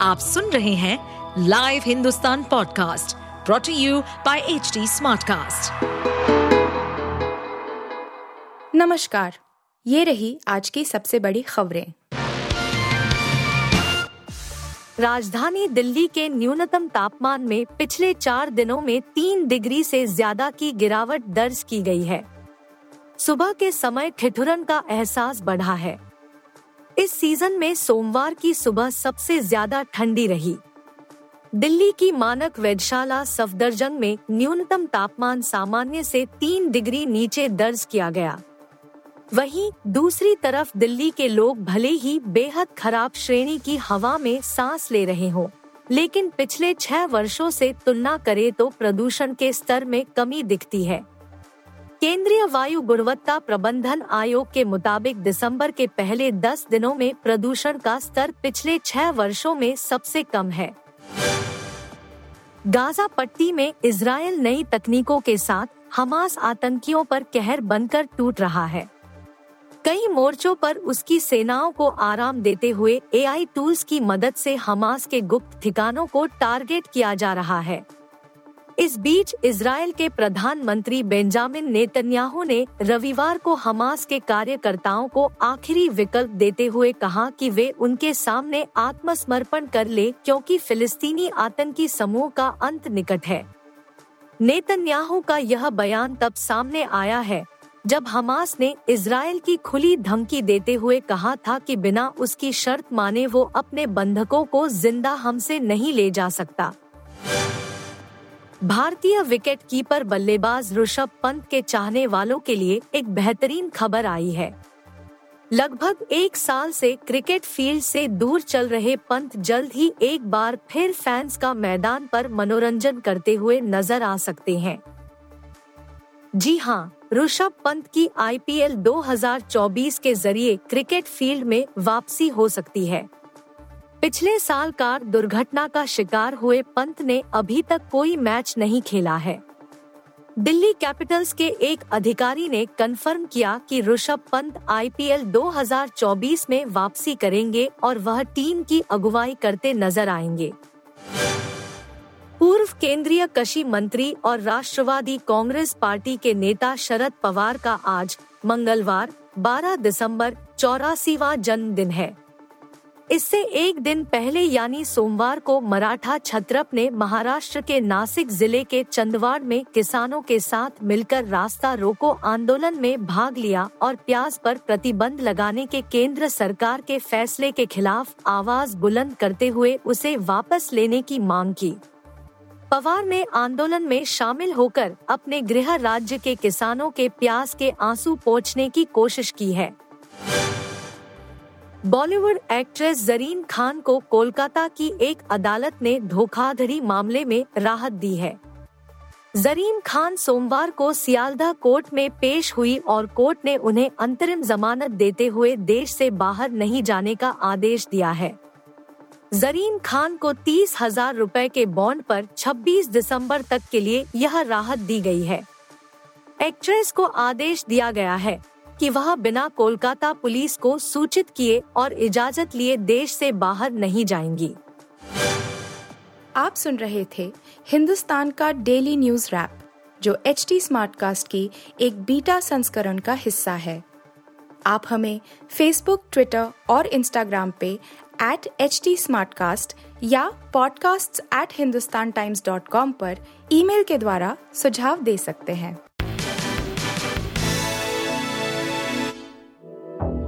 आप सुन रहे हैं live Hindustan podcast brought to you by H Smartcast. नमस्कार, ये रही आज की सबसे बड़ी खबरें। राजधानी दिल्ली के न्यूनतम तापमान में पिछले चार दिनों में तीन डिग्री से ज़्यादा की गिरावट दर्ज की गई है। सुबह के समय ठिठुरन का एहसास बढ़ा है। इस सीज़न में सोमवार की सुबह सबसे ज़्यादा ठंडी रही। दिल्ली की मानक वेधशाला सफदरजंग में न्यूनतम तापमान सामान्य से तीन डिग्री नीचे दर्ज किया गया। वहीं दूसरी तरफ़ दिल्ली के लोग भले ही बेहद खराब श्रेणी की हवा में सांस ले रहे हों, लेकिन पिछले छह वर्षों से तुलना करें तो प्रदूषण के स्तर में कमी दिखती है। केंद्रीय वायु गुणवत्ता प्रबंधन आयोग के मुताबिक दिसंबर के पहले 10 दिनों में प्रदूषण का स्तर पिछले छह वर्षों में सबसे कम है। गाजा पट्टी में इसराइल नई तकनीकों के साथ हमास आतंकियों पर कहर बनकर टूट रहा है। कई मोर्चों पर उसकी सेनाओं को आराम देते हुए एआई टूल्स की मदद से हमास के गुप्त ठिकानों को टारगेट किया जा रहा है। इस बीच इसराइल के प्रधानमंत्री बेंजामिन नेतन्याहू ने रविवार को हमास के कार्यकर्ताओं को आखिरी विकल्प देते हुए कहा कि वे उनके सामने आत्मसमर्पण कर ले क्योंकि फिलिस्तीनी आतंकी समूह का अंत निकट है। नेतन्याहू का यह बयान तब सामने आया है, जब हमास ने इसराइल की खुली धमकी देते हुए कहा था कि बिना उसकी शर्त माने वो अपने बंधकों को ज़िंदा हमसे नहीं ले जा सकता। भारतीय विकेट कीपर बल्लेबाज ऋषभ पंत के चाहने वालों के लिए एक बेहतरीन खबर आई है। लगभग एक साल से क्रिकेट फ़ील्ड से दूर चल रहे पंत जल्द ही एक बार फिर फैंस का मैदान पर मनोरंजन करते हुए नज़र आ सकते हैं। जी हाँ ऋषभ पंत की आईपीएल 2024 के ज़रिए क्रिकेट फ़ील्ड में वापसी हो सकती है। पिछले साल कार दुर्घटना का शिकार हुए पंत ने अभी तक कोई मैच नहीं खेला है। दिल्ली कैपिटल्स के एक अधिकारी ने कंफर्म किया कि ऋषभ पंत आईपीएल 2024 में वापसी करेंगे और वह टीम की अगुवाई करते नज़र आएँगे। पूर्व केंद्रीय कृषि मंत्री और राष्ट्रवादी कांग्रेस पार्टी के नेता शरद पवार का आज मंगलवार 12 दिसंबर, चौरासीवा जन्मदिन है। इससे एक दिन पहले यानी सोमवार को मराठा छत्रप ने महाराष्ट्र के नासिक ज़िले के चंदवाड़ में किसानों के साथ मिलकर रास्ता रोको आंदोलन में भाग लिया और प्याज पर प्रतिबंध लगाने के केंद्र सरकार के फैसले के खिलाफ आवाज़ बुलंद करते हुए उसे वापस लेने की मांग की। पवार ने आंदोलन में शामिल होकर अपने गृह राज्य के किसानों के प्यास के आँसू पोछने की कोशिश की है। बॉलीवुड एक्ट्रेस जरीन खान को कोलकाता की एक अदालत ने धोखाधड़ी मामले में राहत दी है। जरीन खान सोमवार को सियालदा कोर्ट में पेश हुई और कोर्ट ने उन्हें अंतरिम जमानत देते हुए देश से बाहर नहीं जाने का आदेश दिया है। जरीन खान को तीस हज़ार रूपए के बॉन्ड पर 26 दिसंबर तक के लिए यह राहत दी गई है। एक्ट्रेस को आदेश दिया गया है। कि वह बिना कोलकाता पुलिस को सूचित किए और इजाज़त लिए देश से बाहर नहीं जाएँगी। आप सुन रहे थे हिंदुस्तान का डेली न्यूज़ रैप, जो एच टी स्मार्ट कास्ट की एक बीटा संस्करण का हिस्सा है। आप हमें फेसबुक ट्विटर और इंस्टाग्राम पे एट एच टी या podcasts@hindustantimes.com पर ईमेल के द्वारा सुझाव दे सकते हैं।